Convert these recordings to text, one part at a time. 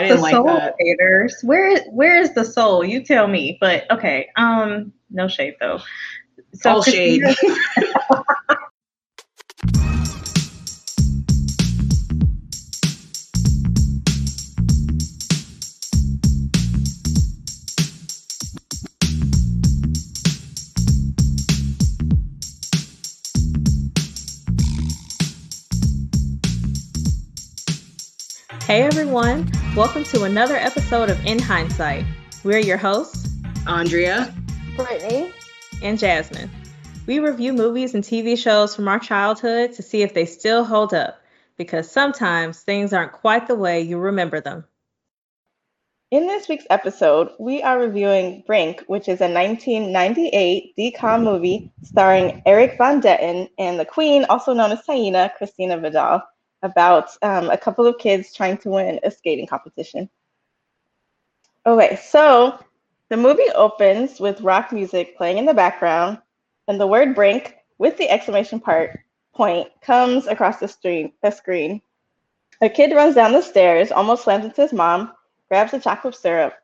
I didn't the like soul that. Haters. Where is where is the soul? You tell me. But okay. Um, no shade though. So All shade. Hey everyone, welcome to another episode of In Hindsight. We're your hosts, Andrea, Brittany, and Jasmine. We review movies and TV shows from our childhood to see if they still hold up, because sometimes things aren't quite the way you remember them. In this week's episode, we are reviewing Brink, which is a 1998 DCOM movie starring Erik von Detten and the Queen, also known as Taina, Christina Vidal about um, a couple of kids trying to win a skating competition. Okay, so the movie opens with rock music playing in the background, and the word brink with the exclamation part point comes across the screen. The screen. A kid runs down the stairs, almost slams into his mom, grabs the chocolate syrup,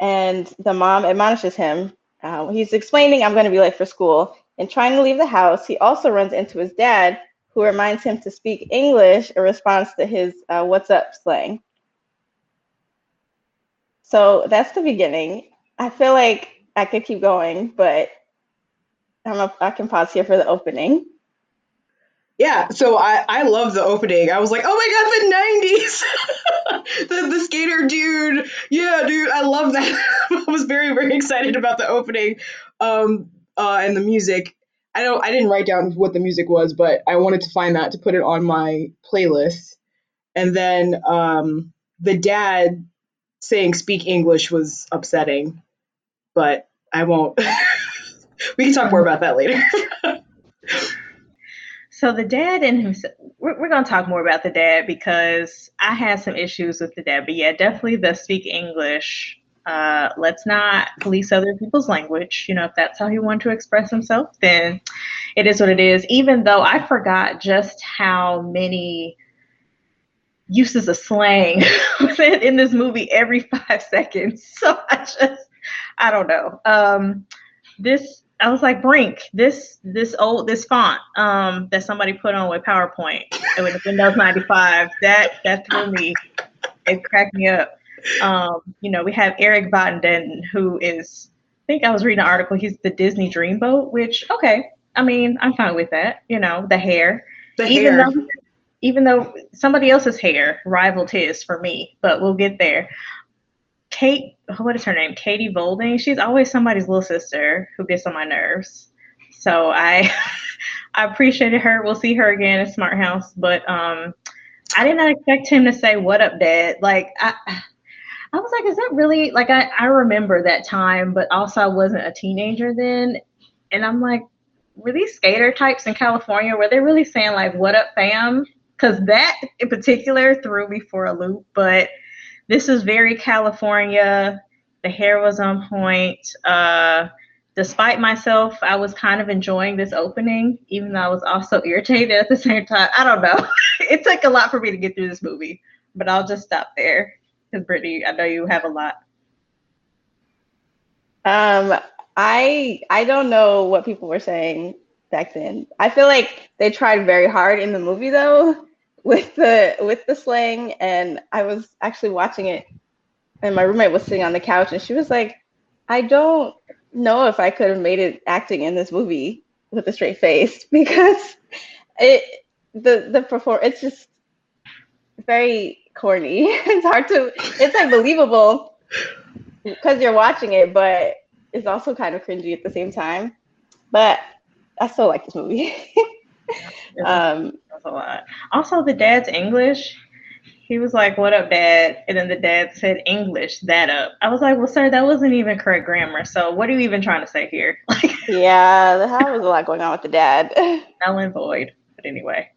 and the mom admonishes him. Uh, he's explaining, I'm going to be late for school. And trying to leave the house, he also runs into his dad, who reminds him to speak English in response to his uh, what's up slang. So that's the beginning. I feel like I could keep going, but I'm a, I can pause here for the opening. Yeah, so I, I love the opening. I was like, oh my god, the 90s! the, the skater dude. Yeah, dude, I love that. I was very, very excited about the opening um, uh, and the music. I don't I didn't write down what the music was, but I wanted to find that to put it on my playlist. And then um, the dad saying speak English was upsetting, but I won't. we can talk more about that later. so the dad and himself, we're, we're going to talk more about the dad because I had some issues with the dad. But yeah, definitely the speak English uh, let's not police other people's language. You know, if that's how he wanted to express himself, then it is what it is. Even though I forgot just how many uses of slang in this movie every five seconds. So I just, I don't know. Um, this, I was like, Brink, this, this old, this font um, that somebody put on with PowerPoint with Windows 95, that, that threw me. It cracked me up. Um, you know, we have Erik von Detten, who is, I think I was reading an article, he's the Disney Dreamboat, which, okay, I mean, I'm fine with that. You know, the hair. The even hair. Though, even though somebody else's hair rivaled his for me, but we'll get there. Kate, what is her name? Katie Volding. She's always somebody's little sister who gets on my nerves. So I, I appreciated her. We'll see her again at Smart House, but um, I did not expect him to say "What up, Dad?" Like I, I was like, is that really like I, I remember that time, but also I wasn't a teenager then. And I'm like, were these skater types in California, were they really saying like what up fam? Because that in particular threw me for a loop, but this is very California. The hair was on point. Uh despite myself, I was kind of enjoying this opening, even though I was also irritated at the same time. I don't know. it took a lot for me to get through this movie, but I'll just stop there. Because Brittany, I know you have a lot. Um, I I don't know what people were saying back then. I feel like they tried very hard in the movie though with the with the slang and I was actually watching it and my roommate was sitting on the couch and she was like, I don't know if I could have made it acting in this movie with a straight face because it the the perform it's just very corny. it's hard to it's like believable because you're watching it, but it's also kind of cringy at the same time. But I still like this movie. um, That's a lot. Also, the dad's English. He was like, "What up, dad?" And then the dad said English that up. I was like, "Well, sir, that wasn't even correct grammar. So, what are you even trying to say here?" yeah, there was a lot going on with the dad. Null and void. But anyway.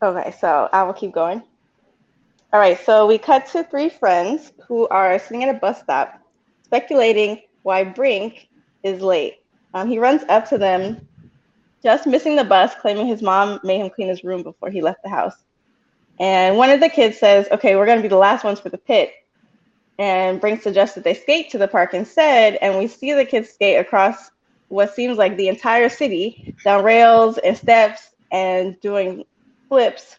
Okay, so I will keep going. All right, so we cut to three friends who are sitting at a bus stop, speculating why Brink is late. Um, he runs up to them, just missing the bus, claiming his mom made him clean his room before he left the house. And one of the kids says, Okay, we're going to be the last ones for the pit. And Brink suggests that they skate to the park instead. And we see the kids skate across what seems like the entire city down rails and steps and doing flips.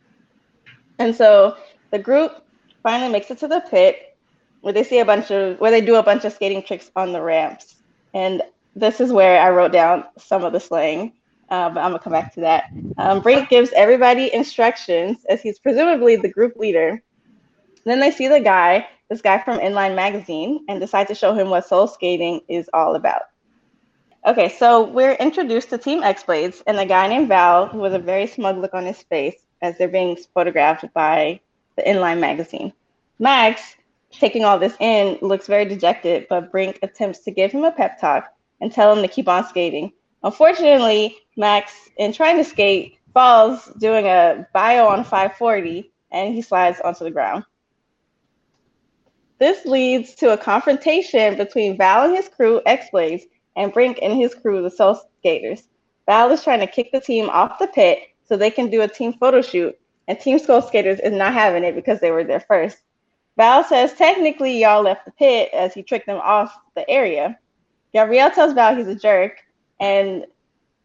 And so the group finally makes it to the pit where they see a bunch of where they do a bunch of skating tricks on the ramps. And this is where I wrote down some of the slang, uh, but I'm gonna come back to that. Um, Brink gives everybody instructions as he's presumably the group leader. Then they see the guy, this guy from Inline Magazine, and decide to show him what soul skating is all about. Okay, so we're introduced to Team X Bladz and a guy named Val who has a very smug look on his face as they're being photographed by the Inline magazine. Max, taking all this in, looks very dejected, but Brink attempts to give him a pep talk and tell him to keep on skating. Unfortunately, Max, in trying to skate, falls doing a bio on 540 and he slides onto the ground. This leads to a confrontation between Val and his crew, X Bladz, and Brink and his crew, the Soul Skaters. Val is trying to kick the team off the pit so they can do a team photo shoot, and Team Soul Skaters is not having it because they were there first. Val says technically y'all left the pit as he tricked them off the area. Gabrielle tells Val he's a jerk, and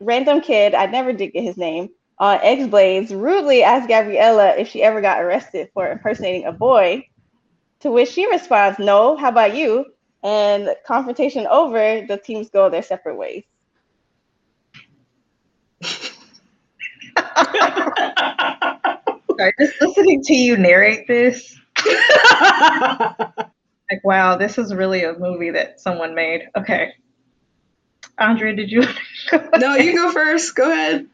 random kid, I never did get his name, on X Bladz rudely asks Gabriella if she ever got arrested for impersonating a boy, to which she responds, No, how about you? And confrontation over, the teams go their separate ways. Sorry, just listening to you narrate this, like, wow, this is really a movie that someone made. Okay. Andrea, did you? no, you go first. Go ahead.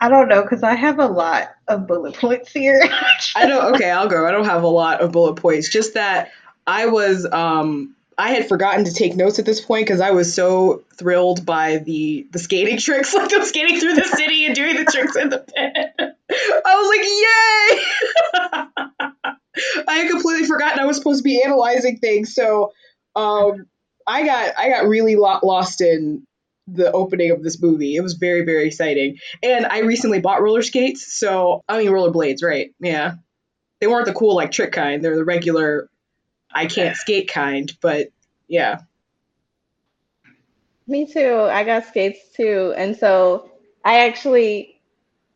I don't know because I have a lot of bullet points here. I don't. Okay, I'll go. I don't have a lot of bullet points. Just that I was um I had forgotten to take notes at this point because I was so thrilled by the the skating tricks, like them skating through the city and doing the tricks in the pit. I was like, yay! I had completely forgotten I was supposed to be analyzing things, so um, I got I got really lost in the opening of this movie. It was very very exciting, and I recently bought roller skates, so I mean roller blades, right? Yeah, they weren't the cool like trick kind; they're the regular I can't skate kind, but yeah. Me too. I got skates too. And so I actually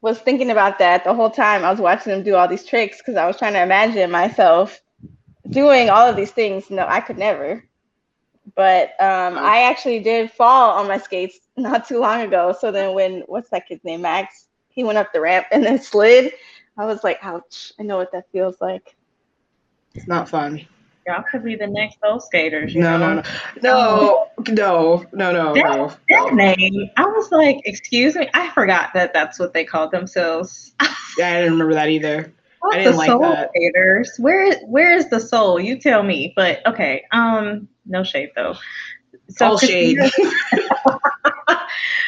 was thinking about that the whole time I was watching them do all these tricks because I was trying to imagine myself doing all of these things. No, I could never. But um, I actually did fall on my skates not too long ago. So then when what's that kid's name? Max, he went up the ramp and then slid. I was like, ouch, I know what that feels like. It's not fun. Y'all could be the next Soul Skaters. no, know? no, no, no, no, no, that, no, That name, I was like, excuse me, I forgot that that's what they called themselves. Yeah, I didn't remember that either. What I didn't the like soul that. skaters? Where where is the soul? You tell me. But okay, um, no shade though. All shade.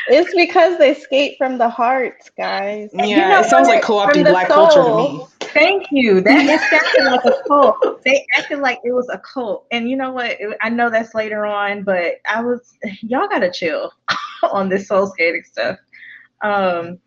It's because they skate from the heart, guys. Yeah, You know it sounds like co-opting From the black culture to me. Thank you. That it sounded like a cult. They acted like it was a cult, and you know what? I know that's later on, but I was y'all gotta chill on this soul skating stuff. Um,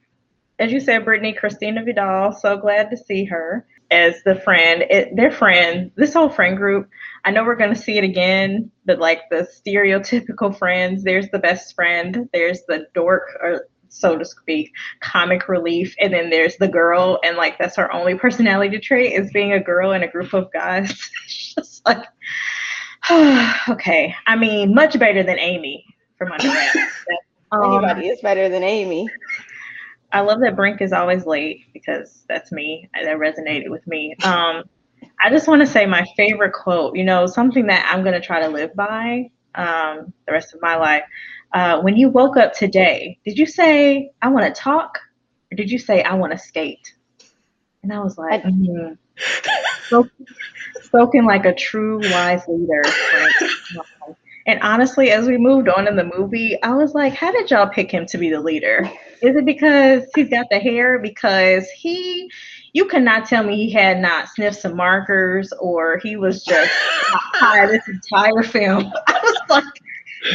as you said, Brittany, Christina Vidal. So glad to see her as the friend. It, they're friends. This whole friend group. I know we're gonna see it again, but like the stereotypical friends. There's the best friend. There's the dork, or so to speak, comic relief, and then there's the girl, and like that's her only personality trait is being a girl in a group of guys. It's just like, okay. I mean, much better than Amy from. Um, Anybody is better than Amy. I love that Brink is always late because that's me. That resonated with me. Um, I just want to say my favorite quote, you know, something that I'm going to try to live by um, the rest of my life. Uh, when you woke up today, did you say, I want to talk? Or did you say, I want to skate? And I was like, I- mm. spoken, spoken like a true wise leader. And honestly, as we moved on in the movie, I was like, how did y'all pick him to be the leader? Is it because he's got the hair? Because he, you cannot tell me he had not sniffed some markers or he was just high this entire film. I was like,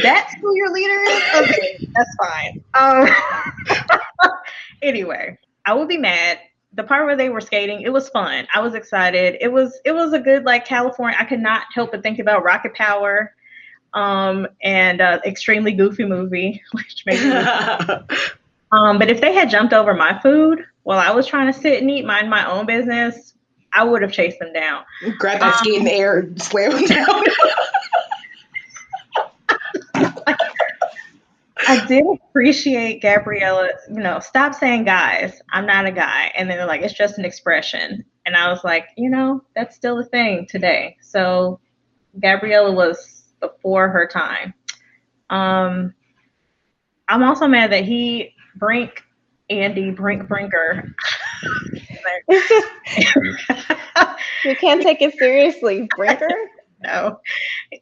that's who your leader is? Okay, that's fine. Um, anyway, I would be mad the part where they were skating, it was fun. I was excited. It was it was a good like California. I could not help but think about Rocket Power, um, and uh, extremely goofy movie, which made me. um, but if they had jumped over my food while I was trying to sit and eat, mind my own business, I would have chased them down. Grab that um, skate in the air and slam them down. I did appreciate Gabriella, you know, stop saying guys. I'm not a guy. And then they're like, it's just an expression. And I was like, you know, that's still a thing today. So Gabriella was before her time. Um, I'm also mad that he, Brink, Andy, Brink Brinker. you can't take it seriously, Brinker no.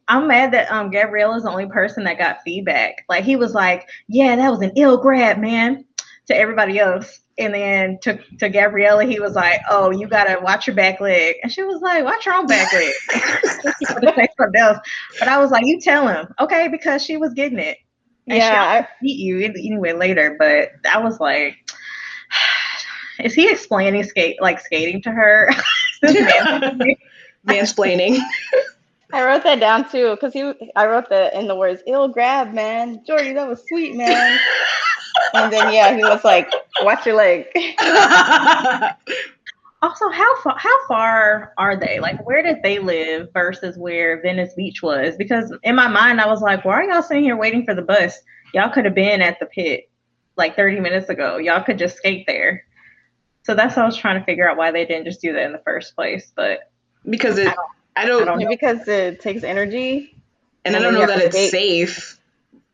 I'm mad that um Gabrielle is the only person that got feedback. Like he was like, "Yeah, that was an ill grab, man," to everybody else, and then to to Gabriella, he was like, "Oh, you gotta watch your back leg," and she was like, "Watch your own back leg." But I was like, "You tell him, okay?" Because she was getting it. And yeah, she beat you anyway later. But I was like, "Is he explaining skate like skating to her?" Mansplaining. I wrote that down too because he. I wrote that in the words "ill grab, man." Jordy, that was sweet, man. and then yeah, he was like, "Watch your leg." also, how far? How far are they? Like, where did they live versus where Venice Beach was? Because in my mind, I was like, "Why are y'all sitting here waiting for the bus? Y'all could have been at the pit like 30 minutes ago. Y'all could just skate there." So that's what I was trying to figure out why they didn't just do that in the first place. But because it I don't, I don't because it takes energy. And, and I don't know that it's skate. safe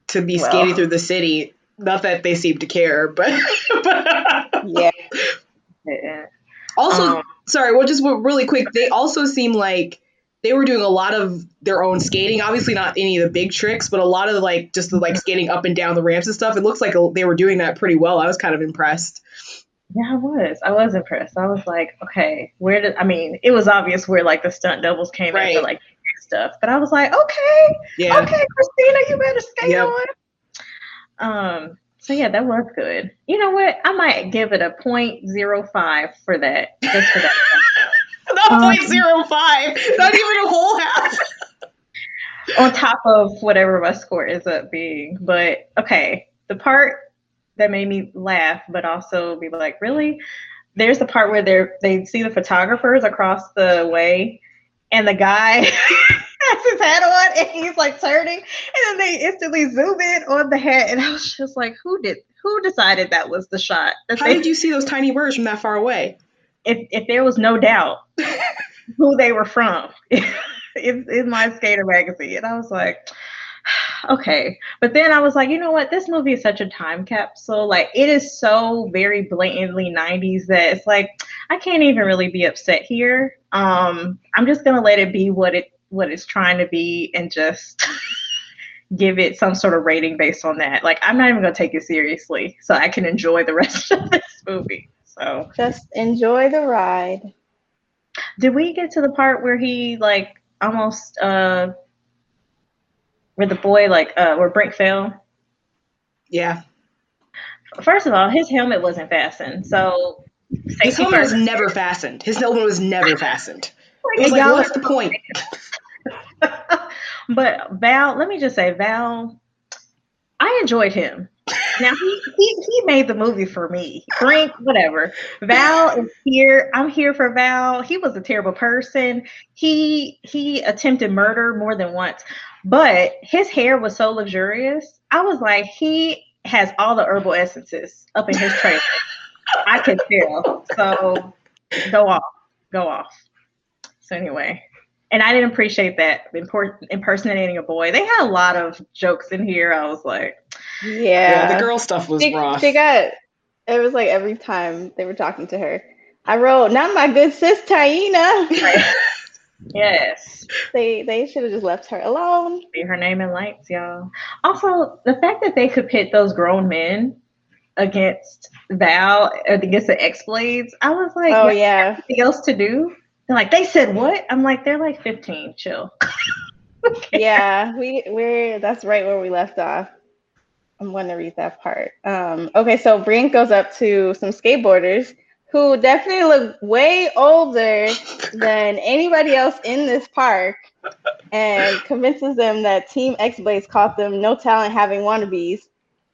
to be well, skating through the city. Not that they seem to care, but, but yeah. Also, um, sorry, well, just really quick. They also seem like they were doing a lot of their own skating. Obviously, not any of the big tricks, but a lot of the, like just the like skating up and down the ramps and stuff. It looks like they were doing that pretty well. I was kind of impressed. Yeah, I was. I was impressed. I was like, okay, where did I mean? It was obvious where like the stunt doubles came right. in for like stuff, but I was like, okay, yeah. okay, Christina, you better skate yep. on. Um. So yeah, that was good. You know what? I might give it a point zero five for that, just for that. not um, point zero five, not even a whole half. on top of whatever my score is up being, but okay, the part that made me laugh, but also be like, really? There's the part where they they see the photographers across the way, and the guy has his hat on, and he's like turning, and then they instantly zoom in on the hat, and I was just like, who did who decided that was the shot? How they, did you see those tiny words from that far away? If if there was no doubt who they were from, in, in my skater magazine, and I was like okay. But then I was like, you know what? This movie is such a time capsule. Like it is so very blatantly 90s that it's like I can't even really be upset here. Um, I'm just gonna let it be what it what it's trying to be and just give it some sort of rating based on that. Like I'm not even gonna take it seriously, so I can enjoy the rest of this movie. So just enjoy the ride. Did we get to the part where he like almost uh where the boy like uh where Brink fell. Yeah. First of all, his helmet wasn't fastened, so his helmet was never fastened. His helmet was never fastened. It was like, what's the point? but Val, let me just say, Val, I enjoyed him. Now he, he he made the movie for me. Frank, whatever. Val is here. I'm here for Val. He was a terrible person. He he attempted murder more than once. But his hair was so luxurious. I was like, he has all the herbal essences up in his trailer. I can tell. So go off. Go off. So anyway. And I didn't appreciate that impersonating a boy. They had a lot of jokes in here. I was like, yeah, yeah the girl stuff was she, rough. She got it was like every time they were talking to her. I wrote, "Not my good sis Taina." Yes. They they should have just left her alone. Be her name in lights, y'all. Also, the fact that they could pit those grown men against Val against the X Bladz, I was like, oh yeah, anything else to do? They're like, they said what? I'm like, they're like 15. Chill. Yeah, we we're that's right where we left off. I'm going to read that part. Um, okay, so Brink goes up to some skateboarders who definitely look way older than anybody else in this park and convinces them that Team X Bladz caught them no talent having wannabes.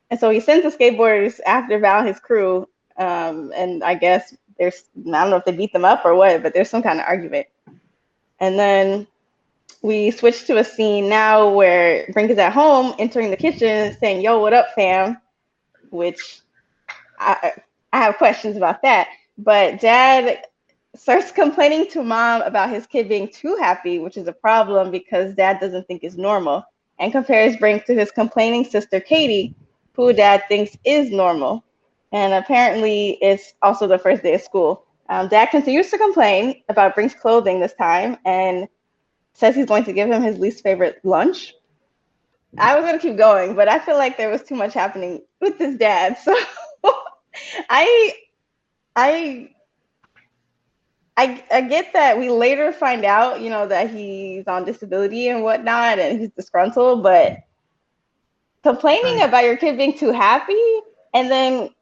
And so he sends the skateboarders after Val and his crew. Um, and I guess there's, I don't know if they beat them up or what, but there's some kind of argument. And then we switch to a scene now where Brink is at home entering the kitchen saying, Yo, what up, fam? Which I, I have questions about that. But dad starts complaining to mom about his kid being too happy, which is a problem because dad doesn't think is normal, and compares Brink to his complaining sister Katie, who dad thinks is normal. And apparently, it's also the first day of school. Um, dad continues to complain about Brink's clothing this time and says he's going to give him his least favorite lunch. I was going to keep going, but I feel like there was too much happening with his dad. So I I I I get that we later find out, you know, that he's on disability and whatnot, and he's disgruntled. But complaining about your kid being too happy and then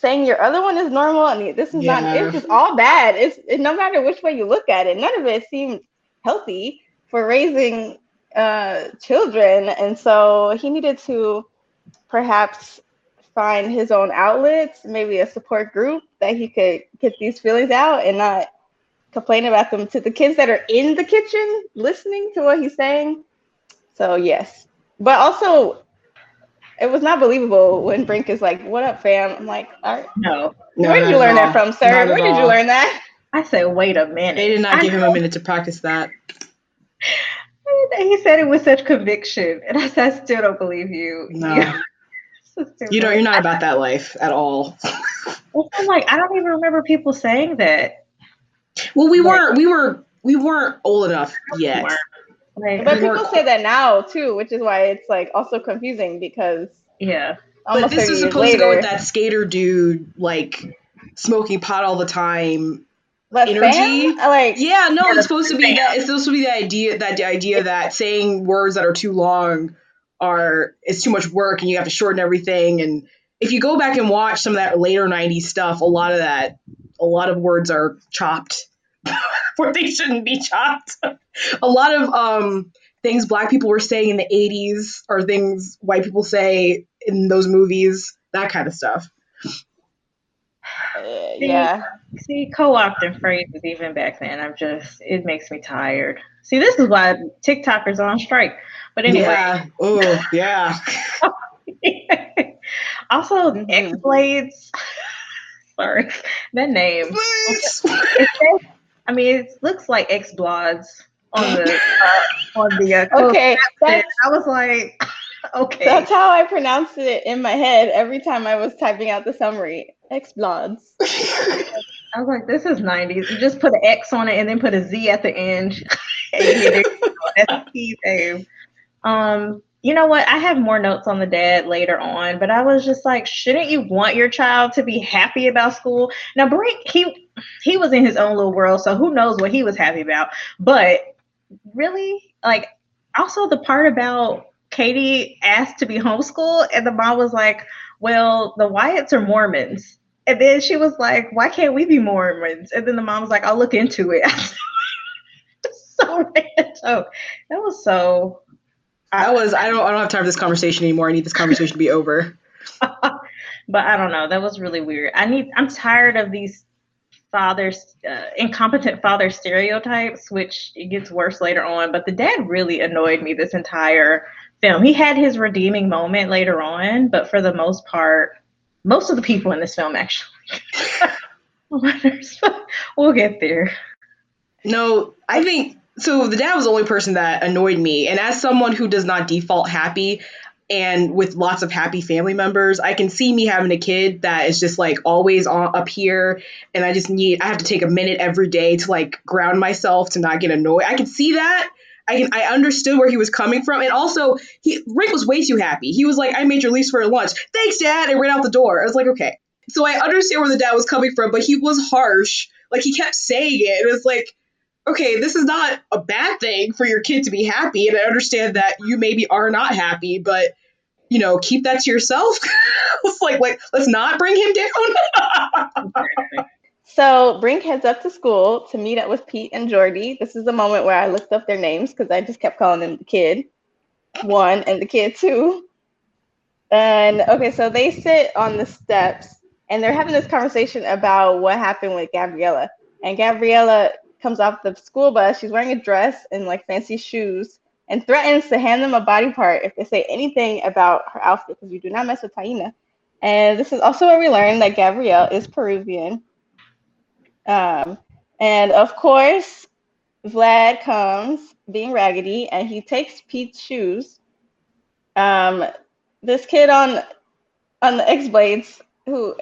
saying your other one is normal and this is yeah. not it's just all bad. It's it, no matter which way you look at it, none of it seems healthy for raising uh, children, and so he needed to perhaps find his own outlets, maybe a support group that he could get these feelings out and not complain about them to the kids that are in the kitchen listening to what he's saying. So yes, but also it was not believable when Brink is like, "What up, fam?" I'm like, "All right, no, no where did you learn that from, sir? Not where did all. you learn that?" I said, "Wait a minute." They did not give him a minute to practice that. He said it with such conviction, and I said, "I still don't believe you." No. you don't. you're not about that life at all. I'm like, I don't even remember people saying that. Well, we weren't. We were. We weren't old enough yet. Right. But people say that now too, which is why it's like also confusing because yeah. But this is supposed later, to go with that skater dude, like smoking pot all the time. energy, like yeah, no, it's supposed to be that. It's supposed to be the idea that the idea that saying words that are too long are it's too much work and you have to shorten everything and if you go back and watch some of that later 90s stuff a lot of that a lot of words are chopped where they shouldn't be chopped a lot of um, things black people were saying in the 80s are things white people say in those movies that kind of stuff uh, yeah see co-opting phrases even back then i'm just it makes me tired see this is why tiktokers are on strike but anyway. Yeah. Oh, yeah. also, mm-hmm. Bladz. Sorry, that name. I mean, it looks like X Bloods on the uh, on the. Uh, okay, I was like, okay. That's how I pronounced it in my head every time I was typing out the summary. X Bloods. I was like, this is 90s. You just put an X on it and then put a Z at the end. That's the name. Um, you know what? I have more notes on the dad later on, but I was just like, shouldn't you want your child to be happy about school? Now, Brink, he he was in his own little world, so who knows what he was happy about? But really, like, also the part about Katie asked to be homeschooled, and the mom was like, "Well, the Wyatts are Mormons." And then she was like, "Why can't we be Mormons?" And then the mom was like, "I'll look into it." so so that was so I was I don't I don't have time for this conversation anymore. I need this conversation to be over. but I don't know. That was really weird. I need I'm tired of these fathers uh, incompetent father stereotypes which it gets worse later on but the dad really annoyed me this entire film he had his redeeming moment later on but for the most part most of the people in this film actually we'll get there no i think so the dad was the only person that annoyed me. And as someone who does not default happy and with lots of happy family members, I can see me having a kid that is just like always on, up here. And I just need, I have to take a minute every day to like ground myself to not get annoyed. I can see that. I can, I understood where he was coming from. And also, he Rick was way too happy. He was like, I made your least for lunch. Thanks, dad. And ran out the door. I was like, okay. So I understand where the dad was coming from, but he was harsh. Like he kept saying it. It was like, okay, this is not a bad thing for your kid to be happy. And I understand that you maybe are not happy, but you know, keep that to yourself. it's like, like, let's not bring him down. So Brink heads up to school to meet up with Pete and Jordy. This is the moment where I looked up their names because I just kept calling them the kid one and the kid two. And okay, so they sit on the steps and they're having this conversation about what happened with Gabriella. And Gabriella comes off the school bus. She's wearing a dress and like fancy shoes and threatens to hand them a body part if they say anything about her outfit because you do not mess with Taina. And this is also where we learn that Gabrielle is Peruvian. Um, and of course, Vlad comes being raggedy and he takes Pete's shoes. Um, this kid on on the X Bladz, who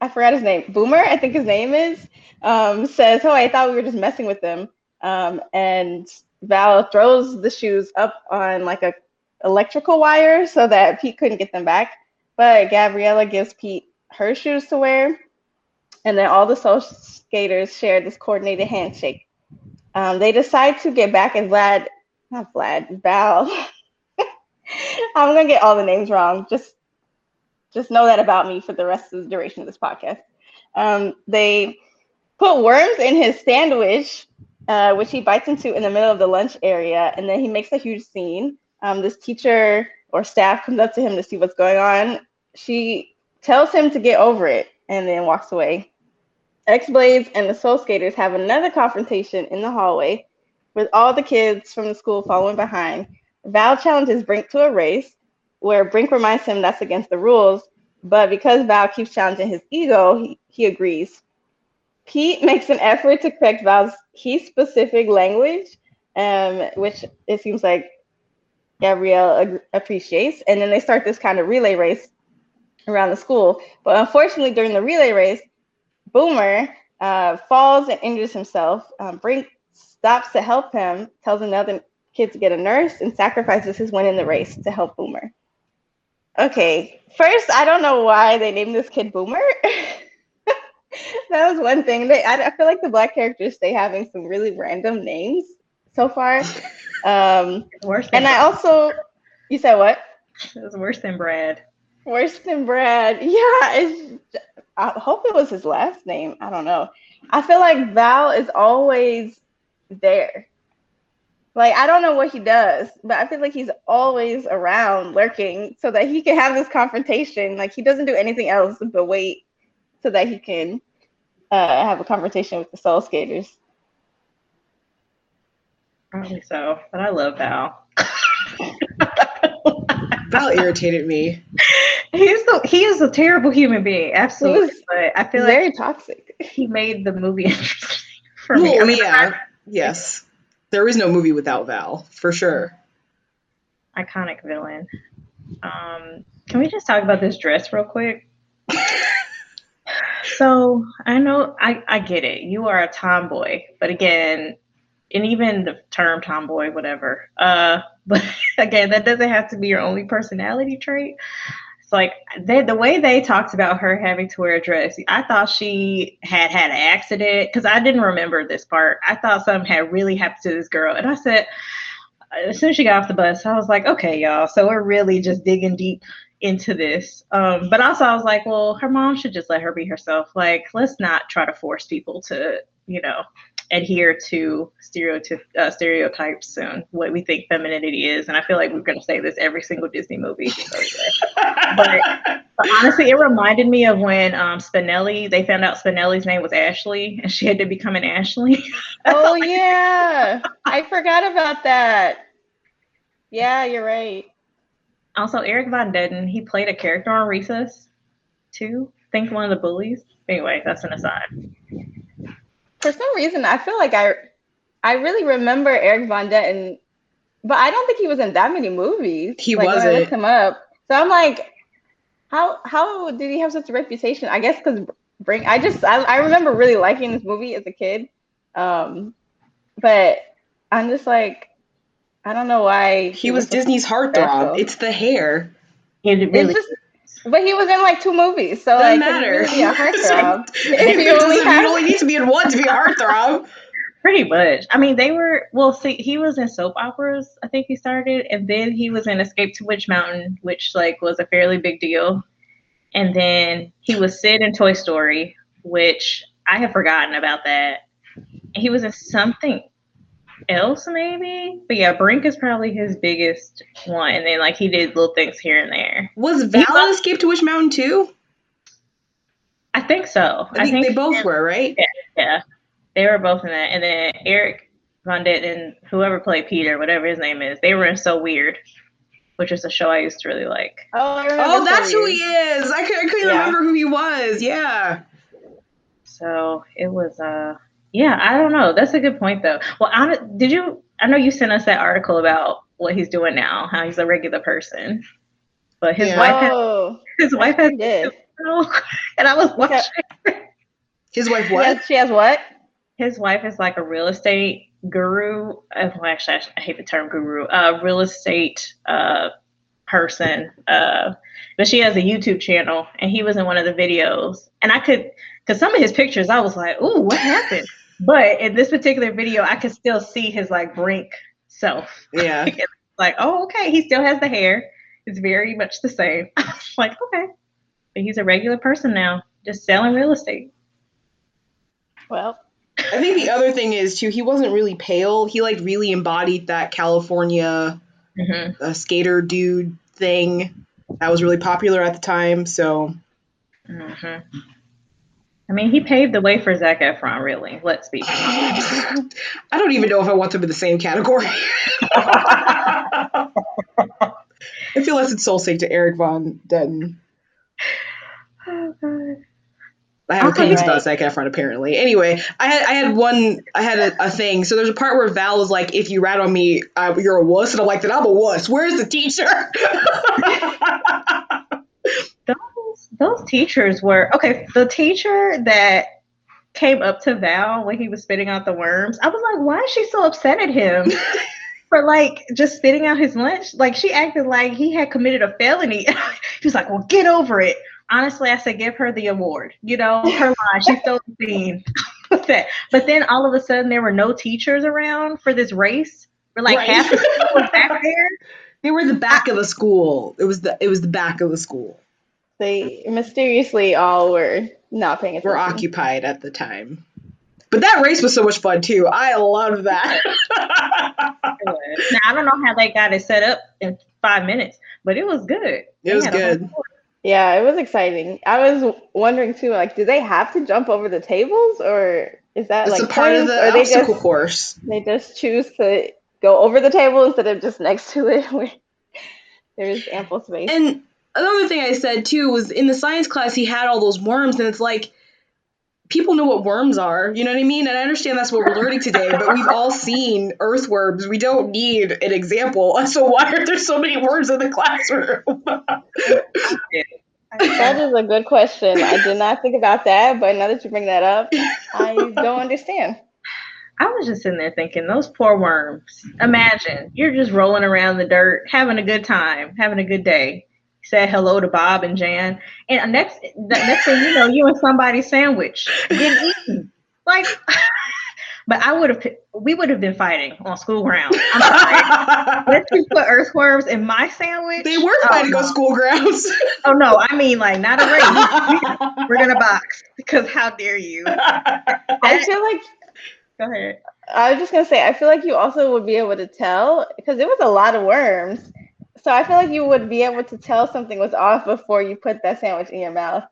I forgot his name, Boomer, I think his name is, um, says, "Oh, I thought we were just messing with them." Um, and Val throws the shoes up on like a electrical wire so that Pete couldn't get them back. But Gabriella gives Pete her shoes to wear, and then all the Soul skaters share this coordinated handshake. Um, they decide to get back, and Vlad, not Vlad, Val. I'm gonna get all the names wrong. Just, just know that about me for the rest of the duration of this podcast. Um, they put worms in his sandwich, uh, which he bites into in the middle of the lunch area, and then he makes a huge scene. Um, this teacher or staff comes up to him to see what's going on. She tells him to get over it and then walks away. X Bladz and the Soul Skaters have another confrontation in the hallway with all the kids from the school following behind. Val challenges Brink to a race where Brink reminds him that's against the rules, but because Val keeps challenging his ego, he, he agrees. Pete makes an effort to correct Val's key specific language, um, which it seems like Gabrielle ag- appreciates. And then they start this kind of relay race around the school. But unfortunately, during the relay race, Boomer uh, falls and injures himself. Um, Brink stops to help him, tells another kid to get a nurse, and sacrifices his win in the race to help Boomer. Okay, first, I don't know why they named this kid Boomer. that was one thing. They, I, I, feel like the black characters stay having some really random names so far. Um, worse. and I also, you said what? It was worse than Brad. Worse than Brad. Yeah, it's, I hope it was his last name. I don't know. I feel like Val is always there. Like I don't know what he does, but I feel like he's always around, lurking, so that he can have this confrontation. Like he doesn't do anything else but wait so that he can uh, have a conversation with the Soul Skaters. Probably so, but I love Val. Val irritated me. He's the he is a terrible human being, absolutely. But I feel very like toxic. He made the movie interesting for me. I mean, yeah, yes. There is no movie without Val, for sure. Iconic villain. Um, can we just talk about this dress real quick? so I know I, I get it. You are a tomboy, but again, and even the term tomboy, whatever. Uh, but again, that doesn't have to be your only personality trait. It's like they, the way they talked about her having to wear a dress. I thought she had had an accident because I didn't remember this part. I thought something had really happened to this girl, and I said, as soon as she got off the bus, I was like, okay, y'all. So we're really just digging deep into this. Um, but also, I was like, well, her mom should just let her be herself. Like, let's not try to force people to, you know, adhere to stereotype uh, stereotypes and what we think femininity is. And I feel like we're going to say this every single Disney movie. but, but, honestly, it reminded me of when um, Spinelli they found out Spinelli's name was Ashley, and she had to become an Ashley. oh yeah, I forgot about that. Yeah, you're right. Also, Erik von Detten, he played a character on Recess, too. I think one of the bullies. Anyway, that's an aside for some reason, I feel like I I really remember Erik von Detten, but I don't think he was in that many movies. He like, wasn't. When I looked him up, so I'm like, how how did he have such a reputation? I guess because bring I just I, I remember really liking this movie as a kid, um, but I'm just like, I don't know why he, he was, was Disney's heartthrob. It's the hair. It really. Just, but he was in like two movies, so Doesn't like matter. Really a heartthrob. if you, only have... you only need to be in one to be a heartthrob. Pretty much. I mean, they were well. See, he was in soap operas. I think he started, and then he was in Escape to Witch Mountain, which like was a fairly big deal. And then he was Sid in Toy Story, which I have forgotten about that. He was in something else, maybe. But yeah, Brink is probably his biggest one. And then like he did little things here and there. Was Val in Escape to Witch Mountain too? I think so. I think, I think they both were, right? Yeah, yeah. They were both in that. And then Eric Von Detten and whoever played Peter, whatever his name is, they were in So Weird, which is a show I used to really like. Oh, oh that's so who he is. I, could, I couldn't yeah. remember who he was. Yeah. So it was, uh, yeah, I don't know. That's a good point, though. Well, I, did you? I know you sent us that article about what he's doing now, how he's a regular person, but his yeah. wife, oh, has, his wife has, did. and I was watching. His wife what? She has, she has what? His wife is like a real estate guru. Uh, well, actually, I hate the term guru. Uh, real estate uh, person. Uh, but she has a YouTube channel, and he was in one of the videos, and I could, because some of his pictures, I was like, "Ooh, what happened?" But in this particular video, I could still see his like brink self. Yeah. like, oh, okay, he still has the hair. It's very much the same. Like, okay, but he's a regular person now, just selling real estate. Well, I think the other thing is too, he wasn't really pale. He like really embodied that California mm-hmm. uh, skater dude thing that was really popular at the time. So, mm-hmm. I mean, he paved the way for Zac Efron. Really, let's be. I don't even know if I want them in the same category. I feel less insulting to Erik von Detten. Oh god. I have okay, opinions right. about Zac Efron apparently. Anyway, I had I had one I had a, a, thing. So there's a part where Val is like, "If you rat on me, uh, you're a wuss," and I'm like, "That I'm a wuss. Where's the teacher?" those teachers were okay. The teacher that came up to Val when he was spitting out the worms, I was like, "Why is she so upset at him?" for like just spitting out his lunch. Like she acted like he had committed a felony. he was like, "Well, get over it." honestly, I said, give her the award. You know, her line. She stole the scene that. But then all of a sudden, there were no teachers around for this race. For like right. half the school was back there. They were the back of the school. It was the it was the back of the school. They mysteriously all were not paying attention. Were occupied at the time. But that race was so much fun too. I love that. now I don't know how they got it set up in five minutes, but it was good. It was good. Yeah, it was exciting. I was wondering too, like, do they have to jump over the tables, or is that it's like a part of the or obstacle just, course? They just choose to go over the table instead of just next to it, where there's ample space. And another thing I said too was in the science class he had all those worms, and it's like people know what worms are. You know what I mean? And I understand that's what we're learning today, but we've all seen earthworms. We don't need an example. So why are there so many worms in the classroom? that is a good question. I did not think about that, but now that you bring that up, I don't understand. I was just sitting there thinking, those poor worms. Imagine you're just rolling around the dirt, having a good time, having a good day said hello to Bob and Jan, and next the next thing you know, you and somebody's sandwich getting eaten. Like, but I would have, we would have been fighting on school grounds. I'm sorry. Let's just put earthworms in my sandwich. They were fighting oh, no. on school grounds. oh no, I mean like not a race. We're gonna box because how dare you? I feel like. Go ahead. I was just gonna say, I feel like you also would be able to tell because it was a lot of worms so I feel like you would be able to tell something was off before you put that sandwich in your mouth,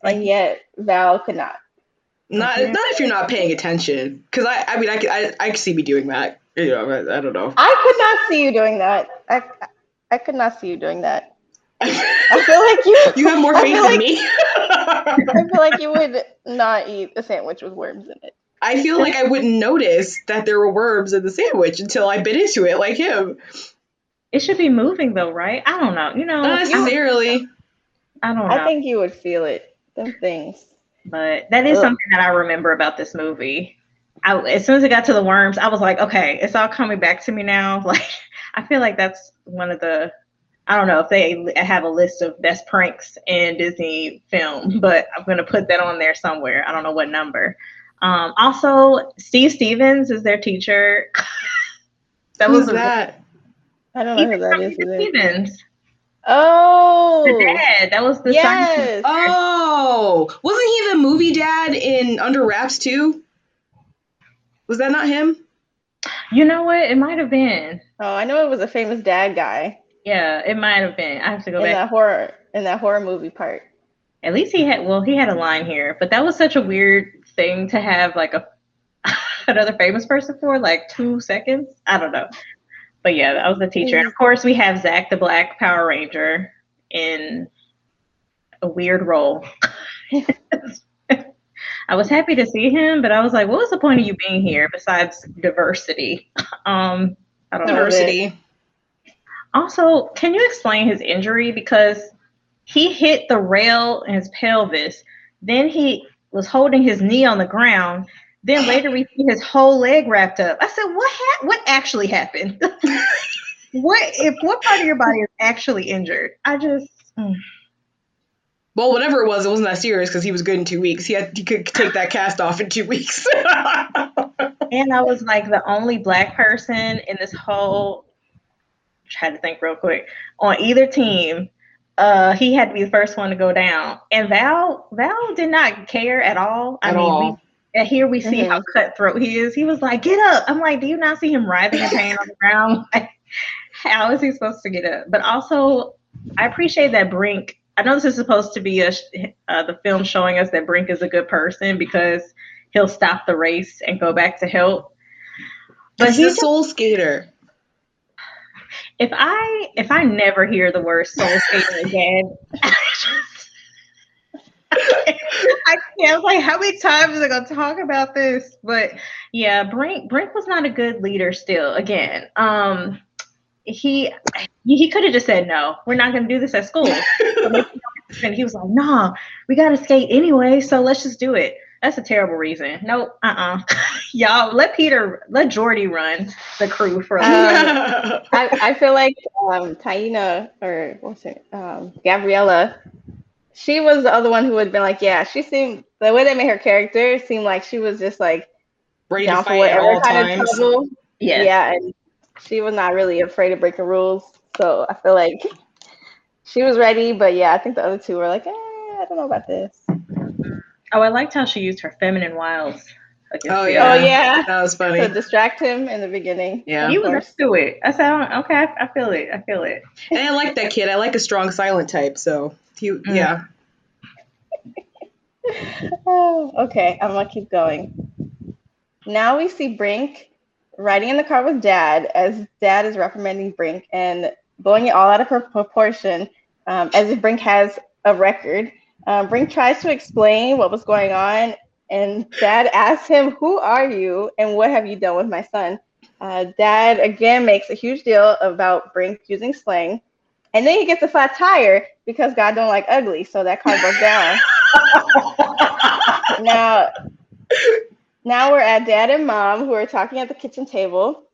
and yet Val could not. Not mm-hmm. not if you're not paying attention, because I I mean I could I, I could see me doing that. You know I, I don't know. I could not see you doing that. I I could not see you doing that. I feel like you. You have more faith in like, me. I feel like you would not eat a sandwich with worms in it. I feel like I wouldn't notice that there were worms in the sandwich until I bit into it, like him. It should be moving though, right? I don't know. You know, not necessarily. I don't know. I think you would feel it. Them things. But that is Ugh. something that I remember about this movie. I, as soon as it got to the worms, I was like, okay, it's all coming back to me now. Like, I feel like that's one of the. I don't know if they have a list of best pranks in Disney film, but I'm gonna put that on there somewhere. I don't know what number. Um, also, Steve Stevens is their teacher. that Who's was that. I don't know who that is. Stevens. Oh, the dad. That was the yes. Oh, wasn't he the movie dad in Under Wraps too? Was that not him? You know what? It might have been. Oh, I know it was a famous dad guy. Yeah, it might have been. I have to go in back. that horror in that horror movie part. At least he had. Well, he had a line here, but that was such a weird thing to have like a another famous person for like two seconds. I don't know. But yeah, that was the teacher. And of course, we have Zach the Black Power Ranger in a weird role. I was happy to see him, but I was like, what was the point of you being here besides diversity? Um, I don't know. diversity. know. Also, can you explain his injury? Because he hit the rail in his pelvis, then he was holding his knee on the ground, then later we see his whole leg wrapped up. I said, "What? Ha- what actually happened? what if what part of your body is actually injured?" I just. Mm. Well, whatever it was, it wasn't that serious because he was good in two weeks. He had he could take that cast off in two weeks. and I was like the only black person in this whole. Try to think real quick on either team. Uh, he had to be the first one to go down, and Val Val did not care at all. I at mean, all. And here we see mm-hmm. how cutthroat he is. He was like, "Get up!" I'm like, "Do you not see him writhing in pain on the ground? how is he supposed to get up?" But also, I appreciate that Brink. I know this is supposed to be a uh, the film showing us that Brink is a good person because he'll stop the race and go back to help. But he's a soul skater. If I if I never hear the word soul skater again, I can't. like, how many times are I gonna talk about this? But yeah, Brink Brink was not a good leader. Still, again, um, he he could have just said no. We're not gonna do this at school. and he was like, "Nah, we gotta skate anyway, so let's just do it." That's a terrible reason. Nope. Uh. Uh-uh. Y'all let Peter let Jordy run the crew for. A um, I I feel like um, Taina or what's it um, Gabriella she was the other one who would have been like, yeah, she seemed the way they made her character seemed like she was just like ready down for whatever kind times. of trouble. Yeah. Yeah, and she was not really afraid of breaking rules. So I feel like she was ready, but yeah, I think the other two were like, eh, I don't know about this. Oh, I liked how she used her feminine wiles. Oh yeah. oh yeah, that was funny. To distract him in the beginning. Yeah, he was to it. I said, okay, I, I feel it. I feel it. And I like that kid. I like a strong silent type. So he, mm. yeah. oh, okay, I'm gonna keep going. Now we see Brink riding in the car with Dad as Dad is reprimanding Brink and blowing it all out of proportion, um, as if Brink has a record. Um, Brink tries to explain what was going on, and Dad asks him, "Who are you, and what have you done with my son?" Uh, Dad again makes a huge deal about Brink using slang, and then he gets a flat tire because God don't like ugly, so that car broke down. now, now we're at dad and mom who are talking at the kitchen table,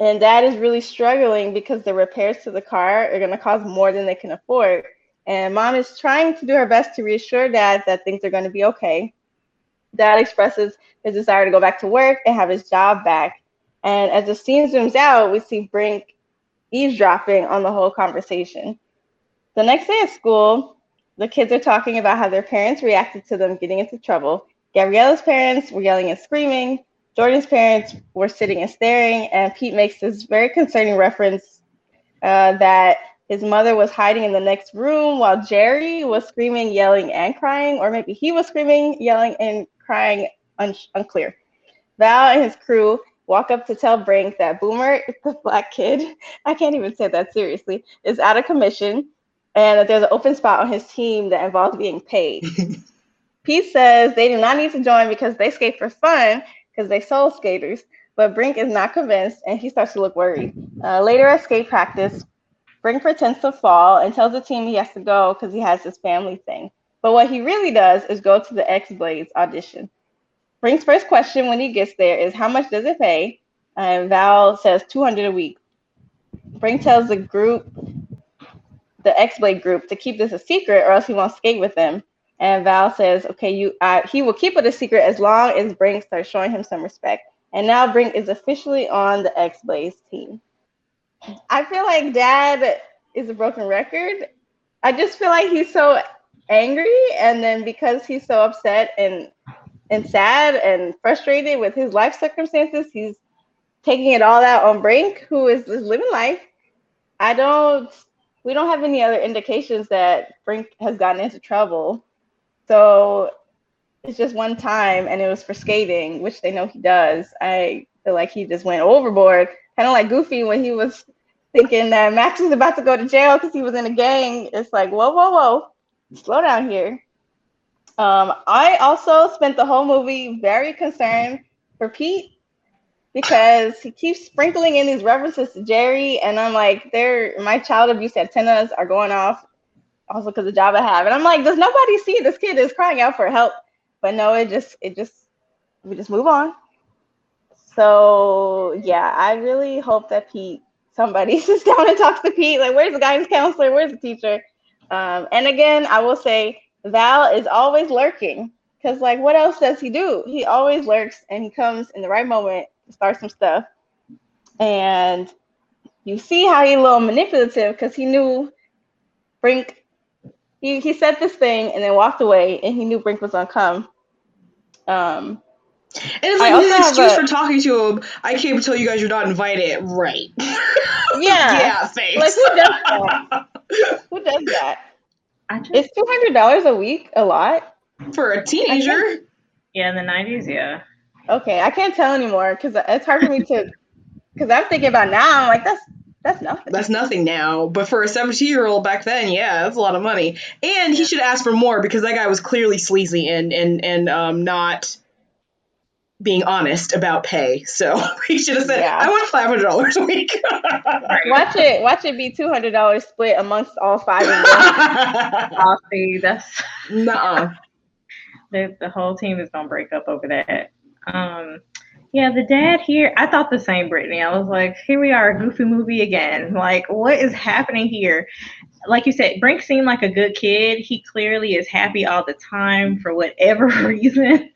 and dad is really struggling because the repairs to the car are going to cost more than they can afford. And mom is trying to do her best to reassure dad that things are going to be okay. Dad expresses his desire to go back to work and have his job back. And as the scene zooms out, we see Brink eavesdropping on the whole conversation. The next day at school, the kids are talking about how their parents reacted to them getting into trouble. Gabriella's parents were yelling and screaming. Jordan's parents were sitting and staring. And Pete makes this very concerning reference uh, that his mother was hiding in the next room while Jerry was screaming, yelling, and crying, or maybe he was screaming, yelling, and crying, un- unclear. Val and his crew walk up to tell Brink that Boomer, the black kid, I can't even say that seriously, is out of commission and that there's an open spot on his team that involves being paid. Pete says they do not need to join because they skate for fun because they soul skaters, but Brink is not convinced and he starts to look worried. Uh, later at skate practice, Brink pretends to fall and tells the team he has to go because he has this family thing. But what he really does is go to the X Bladz audition. Brink's first question when he gets there is how much does it pay? And Val says 200 a week. Brink tells the group, the X Blade group, to keep this a secret or else he won't skate with them. And Val says, "Okay, you." Uh, he will keep it a secret as long as Brink starts showing him some respect. And now Brink is officially on the X Bladz team. I feel like Dad is a broken record. I just feel like he's so angry, and then because he's so upset and and sad and frustrated with his life circumstances, he's taking it all out on Brink, who is, is living life. I don't. We don't have any other indications that Brink has gotten into trouble. So it's just one time, and it was for skating, which they know he does. I feel like he just went overboard, kind of like Goofy when he was thinking that Max was about to go to jail because he was in a gang. It's like, whoa, whoa, whoa, slow down here. Um, I also spent the whole movie very concerned for Pete because he keeps sprinkling in these references to Jerry, and I'm like, "There, my child abuse antennas are going off." Also, because the job I have, and I'm like, "Does nobody see this kid is crying out for help?" But no, it just, it just, we just move on. So yeah, I really hope that Pete, somebody sits down and talks to Pete. Like, where's the guidance counselor? Where's the teacher? Um, and again, I will say Val is always lurking because, like, what else does he do? He always lurks and he comes in the right moment to start some stuff. And you see how he's a little manipulative because he knew Brink. He, he said this thing and then walked away, and he knew Brink was gonna come. Um, and it's like his excuse a, for talking to him. I came to tell you guys you're not invited. Right. Yeah. yeah. Thanks. Like who does that? who does that? Just, Is two hundred dollars a week a lot for a teenager? Yeah, in the nineties. Yeah. Okay, I can't tell anymore because it's hard for me to. Because I'm thinking about now, I'm like that's that's nothing. That's nothing now. But for a 17 year old back then, yeah, that's a lot of money. And he should ask for more because that guy was clearly sleazy and and and um not being honest about pay. So he should have said, yeah. "I want five hundred dollars a week." watch it, watch it be two hundred dollars split amongst all five of them. I'll see. That's no. The the whole team is gonna break up over that. Um, yeah, the dad here, I thought the same, Brittany. I was like, here we are, a goofy movie again. Like, what is happening here? Like you said, Brink seemed like a good kid. He clearly is happy all the time for whatever reason.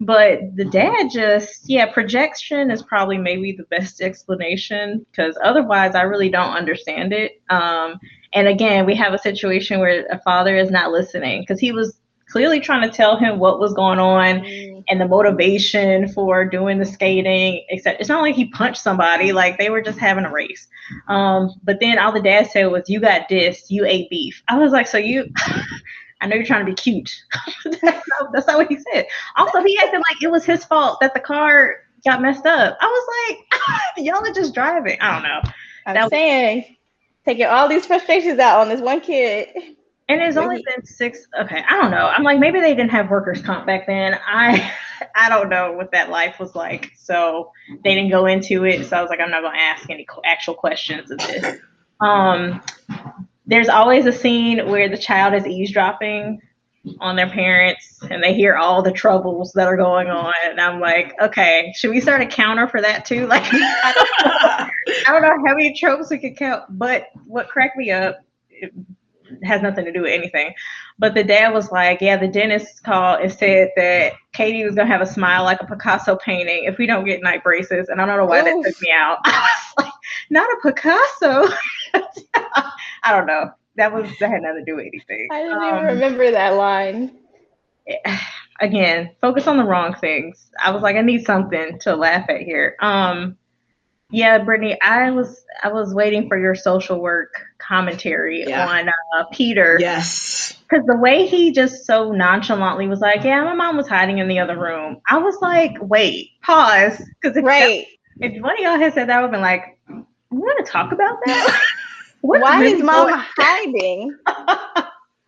But the dad just, yeah, projection is probably maybe the best explanation because otherwise I really don't understand it. Um, and again, we have a situation where a father is not listening because he was clearly trying to tell him what was going on mm. and the motivation for doing the skating, except it's not like he punched somebody, like they were just having a race. Um, but then all the dad said was, You got this, you ate beef. I was like, So you I know you're trying to be cute. that's, not, that's not what he said. Also, he acted like it was his fault that the car got messed up. I was like, y'all are just driving. I don't know. I'm that saying, taking all these frustrations out on this one kid. And it's only been six. Okay, I don't know. I'm like maybe they didn't have workers comp back then. I I don't know what that life was like, so they didn't go into it. So I was like, I'm not gonna ask any actual questions of this. Um, there's always a scene where the child is eavesdropping on their parents and they hear all the troubles that are going on and i'm like okay should we start a counter for that too like I don't, know, I don't know how many tropes we could count but what cracked me up has nothing to do with anything. But the dad was like, yeah, the dentist called and said that Katie was gonna have a smile like a Picasso painting if we don't get night braces. And I don't know why Oof. that took me out. I was like, not a Picasso. I don't know. That was that had nothing to do with anything. I didn't um, even remember that line. Again, focus on the wrong things. I was like, I need something to laugh at here. Um, yeah, Brittany, I was I was waiting for your social work commentary yeah. on uh, Peter. Yes. Because the way he just so nonchalantly was like, "Yeah, my mom was hiding in the other room." I was like, "Wait, pause," because if right. That, if one of y'all had said that, I would have been like, "We want to talk about that." Why is mom hiding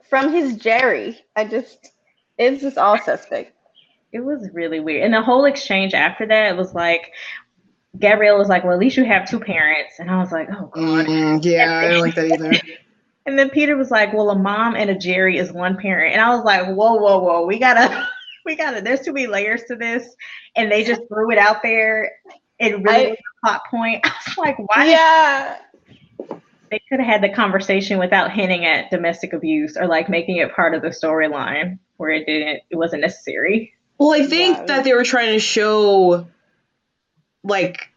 from his Jerry? I just, it's just all suspect. It was really weird, and the whole exchange after that, was like, Gabrielle was like, "Well, at least you have two parents," and I was like, "Oh God." Mm, yeah, I don't like that either. and then Peter was like, "Well, a mom and a Jerry is one parent," and I was like, "Whoa, whoa, whoa! We gotta, we gotta. There's too many layers to this," and they just threw it out there. It really I, was a plot point. I was like, "Why?" Yeah. they could have had the conversation without hinting at domestic abuse or like making it part of the storyline where it didn't it wasn't necessary. Well, I think Yeah. that they were trying to show like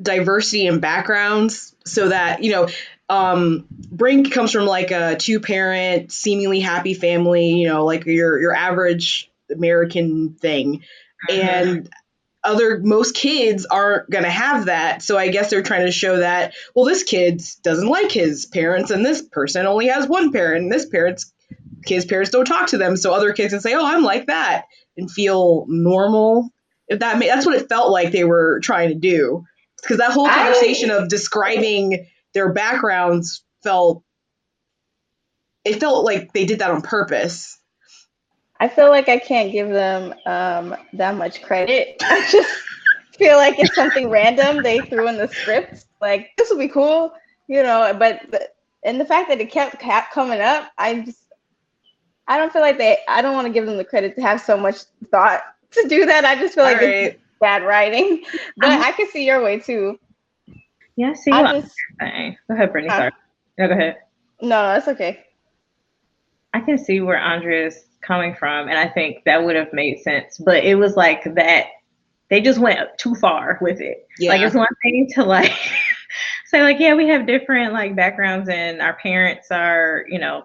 diversity in backgrounds so that, you know, um Brink comes from like a two-parent, seemingly happy family, you know, like your your average American thing. And other most kids aren't going to have that. So I guess they're trying to show that well this kid doesn't like his parents and this person only has one parent and this parent's kids parents don't talk to them so other kids can say oh I'm like that and feel normal. If that that's what it felt like they were trying to do, because that whole I- conversation of describing their backgrounds felt it felt like they did that on purpose. I feel like I can't give them um, that much credit. I just feel like it's something random they threw in the script. Like this will be cool, you know. But the, and the fact that it kept, kept coming up, I just I don't feel like they. I don't want to give them the credit to have so much thought to do that. I just feel like it's bad writing. But I can see your way too. Yeah, see I just. Go ahead, Brittany. Huh? Sorry. No, go ahead. no, no, it's okay. I can see where Andrea's coming from, and I think that would have made sense. But it was like that they just went too far with it. yeah, Like it's one thing to like say like, yeah, we have different like backgrounds, and our parents are, you know,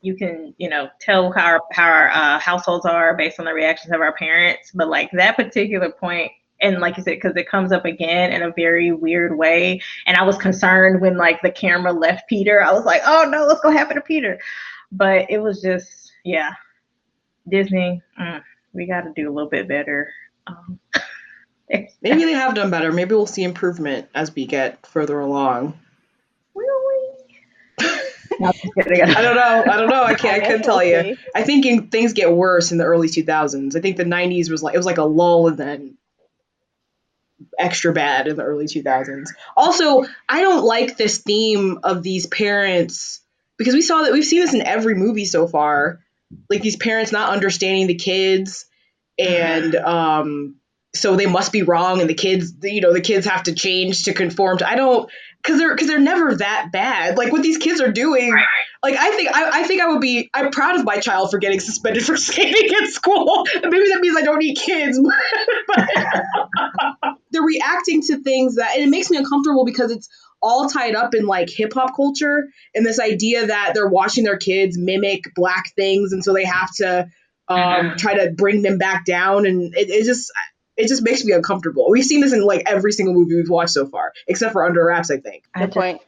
you can, you know, tell how our, how our uh, households are based on the reactions of our parents. But like that particular point, and like you said, because it comes up again in a very weird way, and I was concerned when like the camera left Peter. I was like, oh no, what's gonna happen to Peter? But it was just, yeah, Disney. Mm, we got to do a little bit better. Um, maybe they have done better. Maybe we'll see improvement as we get further along. No. I don't know. I don't know. I can't. I couldn't tell you. I think in, things get worse in the early 2000s. I think the 90s was like it was like a lull and then extra bad in the early 2000s. Also, I don't like this theme of these parents because we saw that we've seen this in every movie so far. Like these parents not understanding the kids and um so they must be wrong and the kids you know the kids have to change to conform to I don't because they're because they're never that bad. Like what these kids are doing like I think I, I think I would be I'm proud of my child for getting suspended for skating at school. Maybe that means I don't need kids, but they're reacting to things that and it makes me uncomfortable because it's all tied up in like hip hop culture and this idea that they're watching their kids mimic black things and so they have to um, Mhm. try to bring them back down and it, it just it just makes me uncomfortable. We've seen this in like every single movie we've watched so far, except for Under Wraps, I think. I Good point.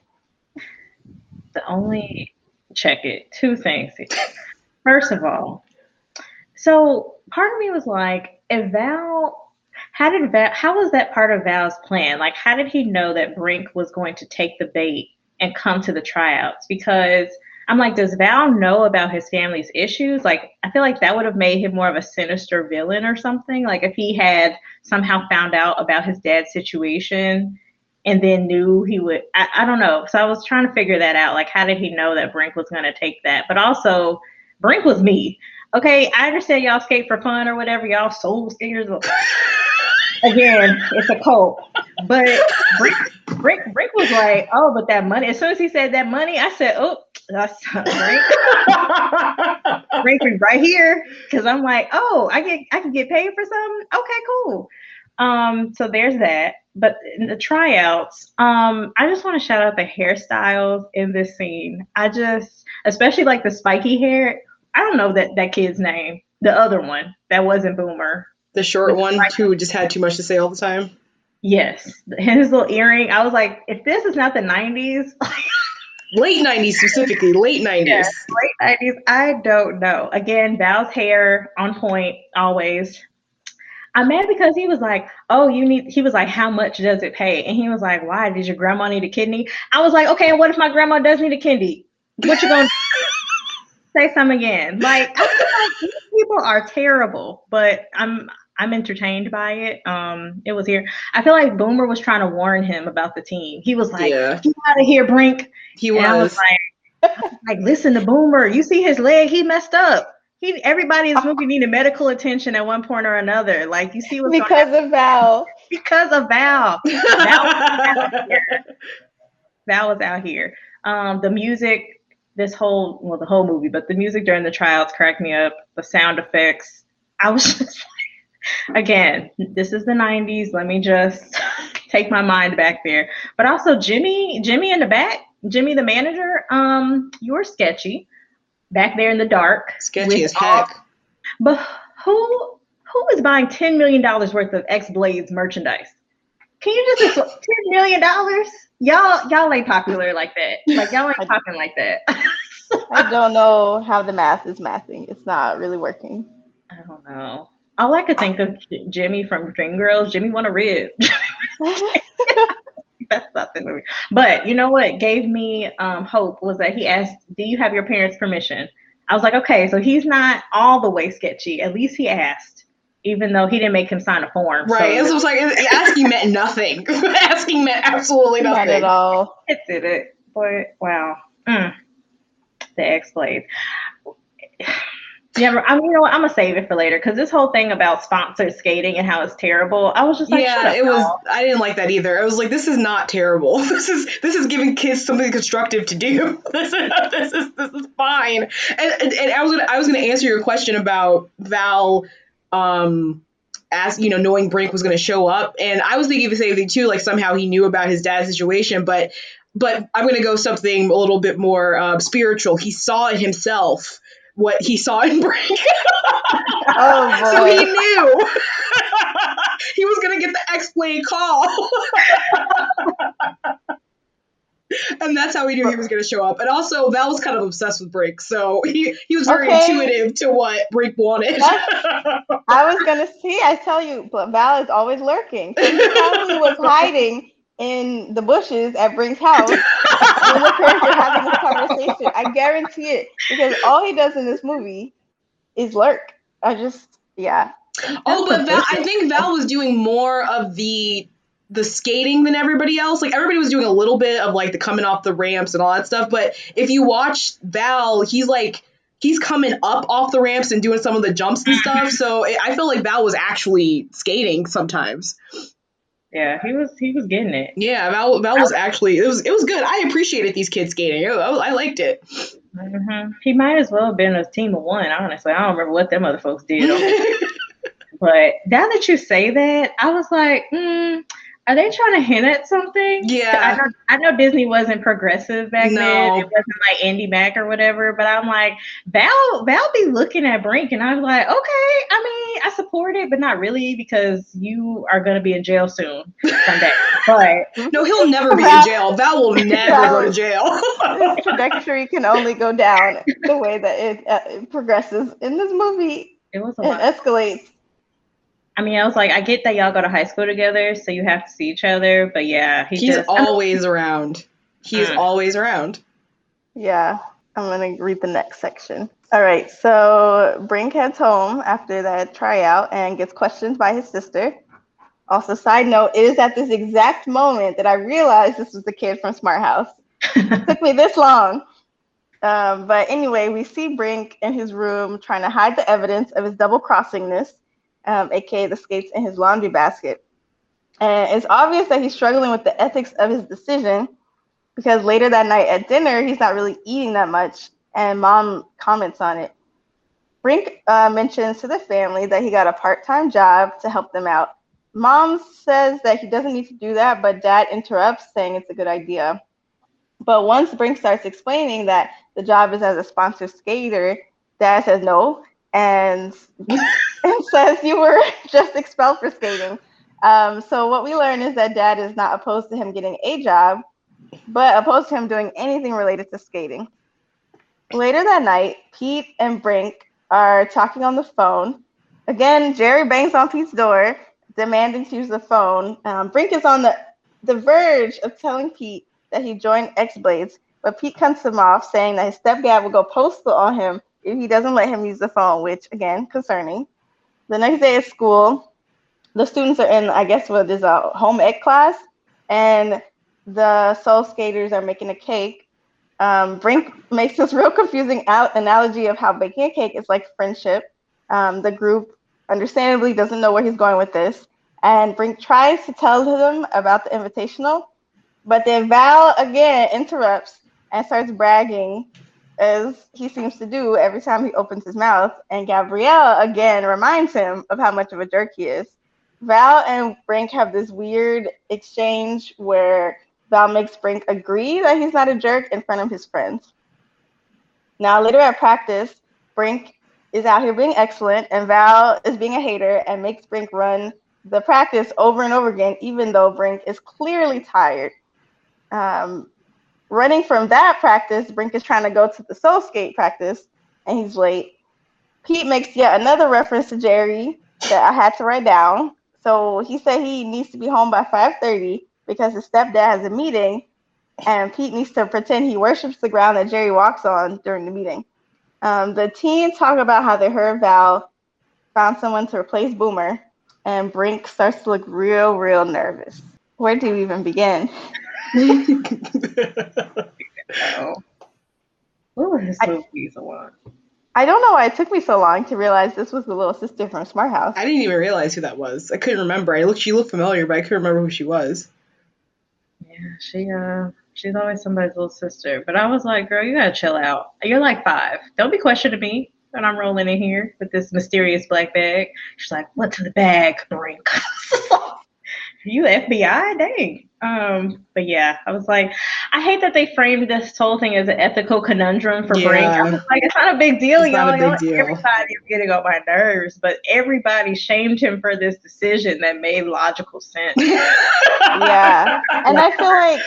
the only check it two things first of all so part of me was like if val how did val how was that part of val's plan like how did he know that brink was going to take the bait and come to the tryouts because i'm like does val know about his family's issues? Like i feel like that would have made him more of a sinister villain or something. Like if he had somehow found out about his dad's situation and then knew he would I, I don't know. So i was trying to figure that out. Like how did he know that brink was going to take that? But also brink was me. Okay i understand y'all skate for fun or whatever. Y'all soul skaters. Again it's a cult. But brink, brink, brink was like oh but that money as soon as he said that money i said oh that's brink is right here because i'm like oh i get i can get paid for something okay cool um, so there's that. But in the tryouts, um, I just want to shout out the hairstyles in this scene. I just, especially like the spiky hair. I don't know that that kid's name. The other one that wasn't Boomer. the short one who just had too much to say all the time. Yes, his little earring. I was like, if this is not the '90s, Late 90s specifically, late 90s. Yeah. late '90s, I don't know. Again, Val's hair on point always. I'm mad because he was like, "Oh, you need." He was like, "How much does it pay?" And he was like, "Why? Did your grandma need a kidney?" I was like, "Okay, and what if my grandma does need a kidney? What you gonna say? Some again?" Like, I feel like these people are terrible, but I'm I'm entertained by it. Um, it was here. I feel like Boomer was trying to warn him about the team. He was like, yeah, "Get out of here, Brink." he And I was was. like, like, listen to Boomer. You see his leg? He messed up. He everybody in this movie needed medical attention at one point or another. Like you see what's going Because of Val. because of Val. Val Val was out here. Um, the music, this whole well, the whole movie, but the music during the trials cracked me up. The sound effects. I was just like, again, this is the '90s. Let me just take my mind back there. But also Jimmy, Jimmy in the back, Jimmy the manager. Um, you're sketchy back there in the dark. Sketchy as heck. But who who is buying ten million dollars worth of X Bladz merchandise? Can you just ten million dollars? Y'all y'all ain't popular like that. Like y'all ain't talking like that. I don't know how the math is mathing. It's not really working. I don't know. All I could think of Jimmy from Dreamgirls. Jimmy want a rib. That's not the movie. But you know what gave me um, hope was that he asked, "Do you have your parents' permission?" I was like, okay, so he's not all the way sketchy. At least he asked, even though he didn't make him sign a form. Right. So. It was like asking meant nothing. asking meant absolutely nothing. Not at all. It did it. But wow. Mm. The X Blade. Yeah, I mean, you know what? I'm gonna save it for later because this whole thing about sponsored skating and how it's terrible. I was just like, yeah, it was. I didn't like that either. I was like, this is not terrible. This is this is giving kids something constructive to do. this is this is this is fine. And, and, and I was gonna I was gonna answer your question about Val. Um, as you know, knowing Brink was going to show up, and I was thinking the same thing too. Like somehow he knew about his dad's situation, but but I'm going to go something a little bit more uh, spiritual. He saw it himself what he saw in Brink. oh, boy. so he knew he was gonna get the X-Blade call. and that's how he knew he was going to show up. And also, Val was kind of obsessed with Brink, so he, he was very okay. intuitive to what Brink wanted. I was going to see, I tell you, but Val is always lurking. So he probably was hiding in the bushes at Brink's house when the parents are having this conversation. I guarantee it because all he does in this movie is lurk. I just, yeah. Oh, but Val, I think Val was doing more of the the skating than everybody else. Like everybody was doing a little bit of like the coming off the ramps and all that stuff. But if you watch Val, he's like he's coming up off the ramps and doing some of the jumps and stuff. So I feel like Val was actually skating sometimes. Yeah, he was he was getting it. Yeah, Val, Val was actually it was it was good. I appreciated these kids skating. I, I liked it. Mm-hmm. He might as well have been a team of one. Honestly, I don't remember what them other folks did. but now that you say that, I was like, mm, are they trying to hint at something? Yeah. I know, I know Disney wasn't progressive back no. then. It wasn't like Andi Mack or whatever. But I'm like, Val, Val be looking at Brink, and I was like, okay. I mean, I support it, but not really because you are gonna be in jail soon someday. but no, he'll never be in jail. Val will never go to jail. His trajectory can only go down the way that it, uh, it progresses in this movie. It was a it escalates I mean, I was like, I get that y'all go to high school together, so you have to see each other. But yeah, he he's just, always around. He's mm. always around. Yeah, I'm gonna read the next section. All right, so Brink heads home after that tryout and gets questioned by his sister. Also, side note, it is at this exact moment that I realized this was the kid from Smart House. it took me this long. Um, but anyway, we see Brink in his room trying to hide the evidence of his double crossingness um, aka the skates in his laundry basket. And it's obvious that he's struggling with the ethics of his decision because later that night at dinner, he's not really eating that much, and mom comments on it. Brink uh, mentions to the family that he got a part time job to help them out. Mom says that he doesn't need to do that, but dad interrupts, saying it's a good idea. But once Brink starts explaining that the job is as a sponsored skater, dad says no, and and says you were just expelled for skating. Um, so what we learn is that dad is not opposed to him getting a job, but opposed to him doing anything related to skating. Later that night, Pete and Brink are talking on the phone. Again, Jerry bangs on Pete's door, demanding to use the phone. Um, Brink is on the, the verge of telling Pete that he joined X Bladz, but Pete cuts him off, saying that his stepdad will go postal on him if he doesn't let him use the phone, which again, concerning. The next day at school, the students are in, I guess, what is a home ec class, and the soul skaters are making a cake. Um, Brink makes this real confusing out analogy of how baking a cake is like friendship. Um, the group understandably doesn't know where he's going with this, and Brink tries to tell them about the invitational, But then Val again interrupts and starts bragging as he seems to do every time he opens his mouth. And Gabrielle again reminds him of how much of a jerk he is. Val and Brink have this weird exchange where Val makes Brink agree that he's not a jerk in front of his friends. Now, later at practice, Brink is out here being excellent, and Val is being a hater and makes Brink run the practice over and over again, even though Brink is clearly tired. Um, running from that practice, Brink is trying to go to the soul skate practice, and he's late. Pete makes yet another reference to Jerry that I had to write down. So he said he needs to be home by 5:30 because his stepdad has a meeting, and Pete needs to pretend he worships the ground that Jerry walks on during the meeting. Um, the teens talk about how they heard Val found someone to replace Boomer, and Brink starts to look real, real nervous. Where do you even begin? What was this movie the one? I don't know why it took me so long to realize this was the little sister from Smart House. I didn't even realize who that was. I couldn't remember. I looked. She looked familiar, but I couldn't remember who she was. Yeah, she uh she's always somebody's little sister. But I was like, girl, you gotta chill out. You're like five. Don't be questioning me when I'm rolling in here with this mysterious black bag. She's like, what's in the bag, Brink? you FBI? Dang. Um, but yeah, I was like, I hate that they framed this whole thing as an ethical conundrum for Brink. I was like, it's not a big deal, It's y'all. not a big Y'all- deal. Everybody is getting on my nerves, but everybody shamed him for this decision that made logical sense. yeah. And I feel like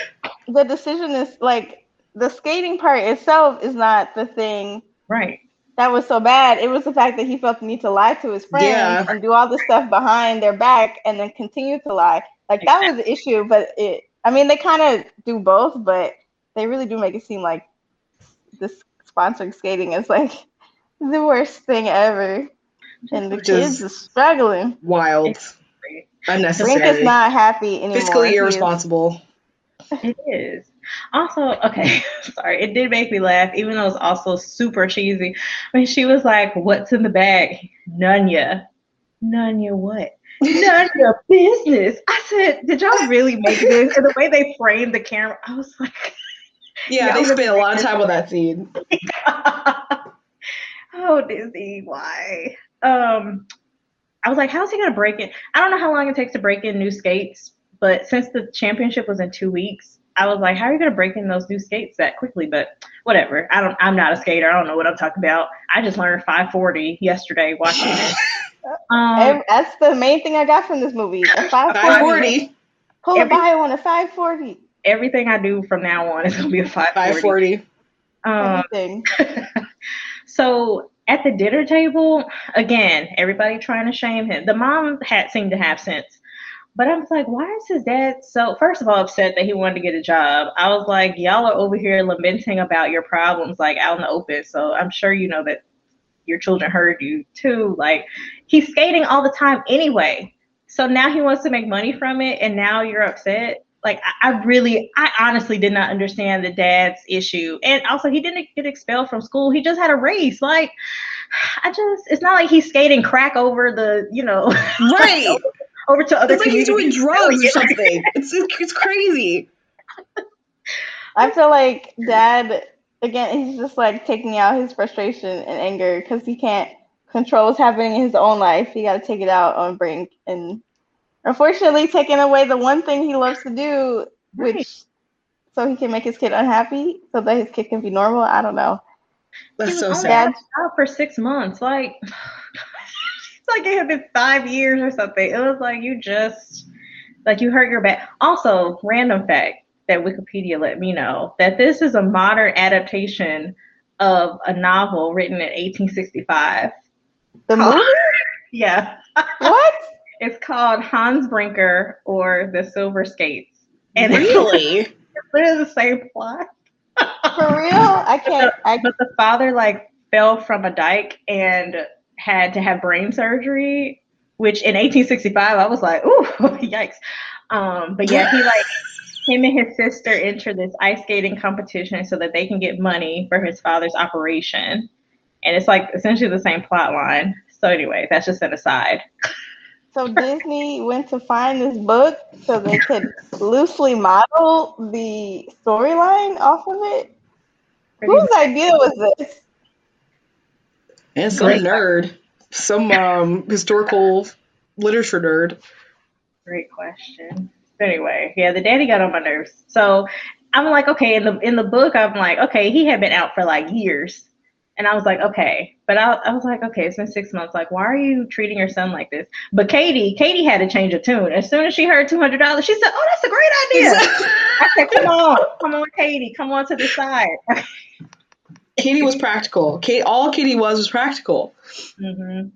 the decision is like the skating part itself is not the thing right. That was so bad. It was the fact that he felt the need to lie to his friends Yeah. and do all the stuff behind their back and then continue to lie. Like that was the issue, but it I mean they kind of do both, but they really do make it seem like this sponsoring skating is like the worst thing ever. And the Which kids is- are struggling. Wild, Brink unnecessary, is not happy anymore. fiscally He is- irresponsible. It is. Also, okay, sorry, it did make me laugh, even though it's also super cheesy. When she was like, What's in the bag? None ya. None ya what? None your business. I said, Did y'all really make this? And the way they framed the camera, I was like, Yeah, Yeah, they spent a lot of time on that scene. oh Disney, why? Um, I was like, how's he gonna break it? I don't know how long it takes to break in new skates, but since the championship was in two weeks, I was like, how are you gonna break in those new skates that quickly? But whatever. I don't. I'm not a skater. I don't know what I'm talking about. I just learned 540 yesterday watching it. Um, That's the main thing I got from this movie. A 540. 540. Pull a Every- bio on a 540. everything I do from now on is gonna be a 540. 540. Um, so at the dinner table, again, everybody trying to shame him. The mom had seemed to have sense. But I was like, why is his dad so first of all upset that he wanted to get a job? I was like, y'all are over here lamenting about your problems like out in the open. So I'm sure you know that your children heard you too. Like he's skating all the time anyway. So now he wants to make money from it and now you're upset. Like I, I really I honestly did not understand the dad's issue. And also he didn't get expelled from school. He just had a race. Like I just it's not like he's skating crack over the, you know, Right. Over to other It's like he's doing drugs or something. It's it's crazy. I feel like dad, again, he's just like taking out his frustration and anger because he can't control what's happening in his own life. He got to take it out on Brink. And unfortunately, taking away the one thing he loves to do, which so he can make his kid unhappy so that his kid can be normal. I don't know. That's He was so sad. out for six months. Like it's like it had been five years or something. It was like you just like you hurt your back. Also, random fact that Wikipedia let me know that this is a modern adaptation of a novel written in 1865. The movie? Yeah. What? It's called Hans Brinker or The Silver Skates. And it's Really? literally the same plot. For real? I can't. I but the father like fell from a dike and had to have brain surgery which in 1865 i was like ooh yikes. Um but yeah he like him and his sister enter this ice skating competition so that they can get money for his father's operation. And it's like essentially the same plot line. So anyway that's just an aside. So Disney went to find this book so they could loosely model the storyline off of it. Pretty Whose idea was this? And some Great. nerd, some um, historical literature nerd. Great question. Anyway, yeah, the daddy got on my nerves. So I'm like, okay, in the in the book, I'm like, okay, he had been out for like years. And I was like, okay. But I, I was like, okay, it's been six months. Like, why are you treating your son like this? But Katie, Katie had to change a tune. As soon as she heard two hundred dollars, she said, Oh, that's a great idea. I said, Come on, come on, Katie, come on to the side. Katie was practical. Kate, all Katie was was practical. hmm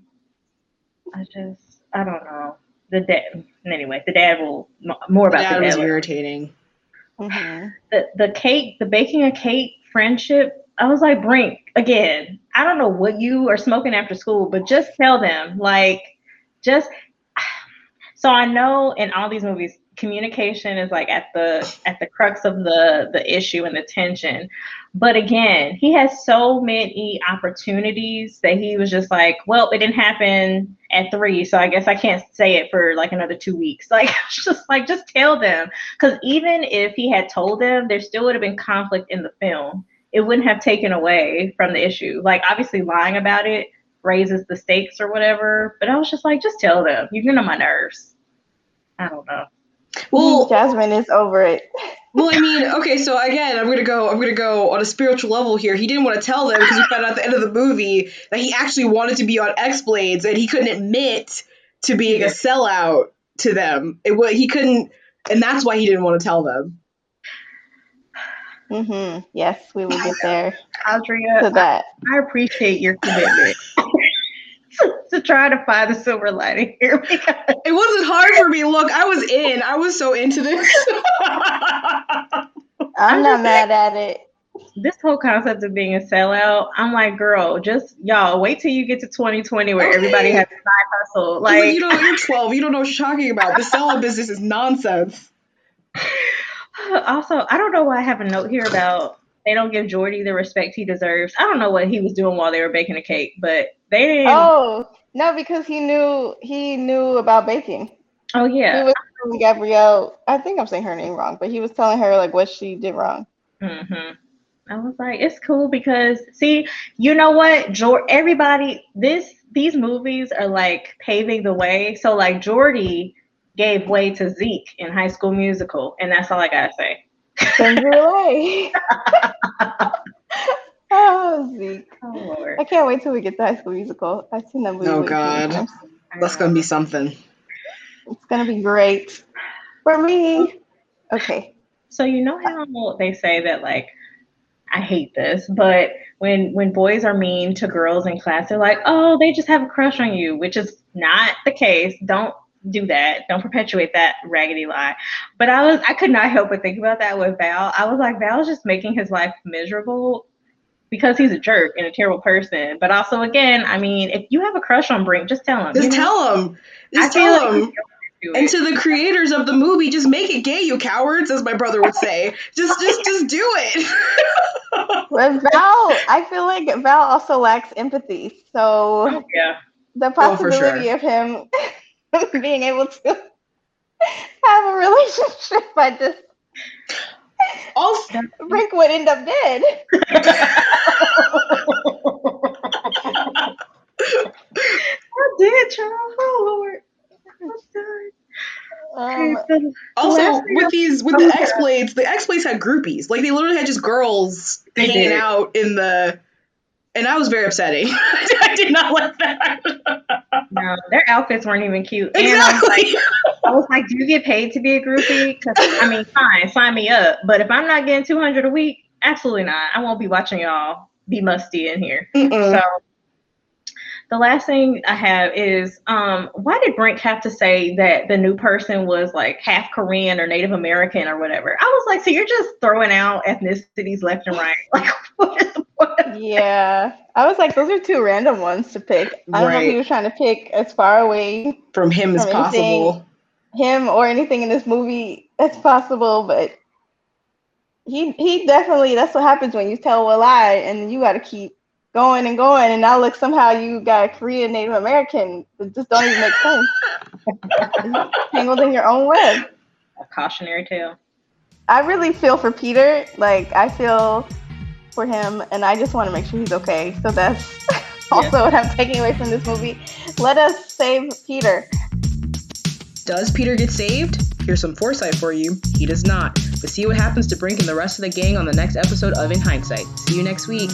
I just, I don't know. The dad. Anyway, the dad will more about That the was dad. later. Mhm. irritating. the the cake, the baking a cake friendship. I was like, Brink, again, I don't know what you are smoking after school, but just tell them, like, just so I know in all these movies, communication is like at the at the crux of the the issue and the tension. But again, he has so many opportunities that he was just like, well, it didn't happen at three, so I guess I can't say it for like another two weeks. Like, just like, just tell them. Because even if he had told them, there still would have been conflict in the film. It wouldn't have taken away from the issue. Like, obviously, lying about it raises the stakes or whatever. But I was just like, just tell them. You're getting on my nerves. I don't know. Well, Jasmine is over it. well, I mean, okay, so again, I'm gonna go. I'm gonna go on a spiritual level here. He didn't want to tell them because he found out at the end of the movie that he actually wanted to be on X Bladz and he couldn't admit to being a Yeah. sellout to them. It wa he couldn't, and that's why he didn't want to tell them. Mm-hmm. Yes, we will get there to Audria, that. I appreciate your commitment to try to find the silver lining here because It wasn't hard for me. Look, I was in. I was so into this. I'm not mad at it. this whole concept of being a sellout, I'm like, girl, just y'all wait till you get to 2020 where everybody has a side hustle. Like, Like, you know, you're 12. You don't know what you're talking about. The sellout business is nonsense. also, I don't know why I have a note here about they don't give Jordy the respect he deserves. I don't know what he was doing while they were baking a cake, but they didn't. Oh, no, because he knew he knew about baking. Oh yeah. he was telling Gabrielle. I think I'm saying her name wrong, but he was telling her like what she did wrong. hmm I was like, it's cool because see, you know what, Jor- everybody, this these movies are like paving the way. So like Jordy gave way to Zeke in High School Musical, and that's all I gotta say. Send her away. oh, Zeke. Oh Lord, I can't wait till we get to High School Musical. I've seen that movie. Oh, way too many God. That's gonna be something. It's gonna be great for me. Okay. So you know how they say that like I hate this, but when when boys are mean to girls in class, they're like, "Oh, they just have a crush on you," which is not the case. Don't do that. Don't perpetuate that raggedy lie. But I was I could not help but think about that with Val. I was like, Val's just making his life miserable because he's a jerk and a terrible person. But also, again, I mean, if you have a crush on Brink, just tell him. Just you know? tell them. I Just feel tell like them. he's do And to the creators of the movie, just make it gay, you cowards, as my brother would say. Just, just, just do it. With Val, I feel like Val also lacks empathy. So oh, yeah. the Oh, for possibility sure. of him being able to have a relationship, I just Also, Rick would end up dead. I did, Charles. Oh Lord. I'm done. Um, also with these, with the yeah. X Bladz, the X Bladz had groupies. Like they literally had just girls They hanging did. out in the, and that was very upsetting. I did not like that. No, their outfits weren't even cute. And I was, like, Exactly. I was like, do you get paid to be a groupie? 'Cause, I mean, fine, sign me up. But if I'm not getting 200 a week, absolutely not. I won't be watching y'all be musty in here. Mm-mm. So the last thing I have is um, why did Brink have to say that the new person was like half Korean or Native American or whatever? I was like, so you're just throwing out ethnicities left and right. Like, what is the point? yeah, I was like, those are two random ones to pick. I don't know if he was trying to pick as far away From him as anything. possible. him or anything in this movie as possible, but he he definitely that's what happens when you tell a lie and you got to keep going and going, and now look somehow you got a Korean Native American. It just don't even make sense. tangled in your own web. A cautionary tale. I really feel for Peter. Like I feel for him, and I just want to make sure he's okay. So that's also what I'm taking away from this movie. Let us save Peter. Does Peter get saved? Here's some foresight for you. He does not. But see what happens to Brink and the rest of the gang on the next episode of In Hindsight. See you next week.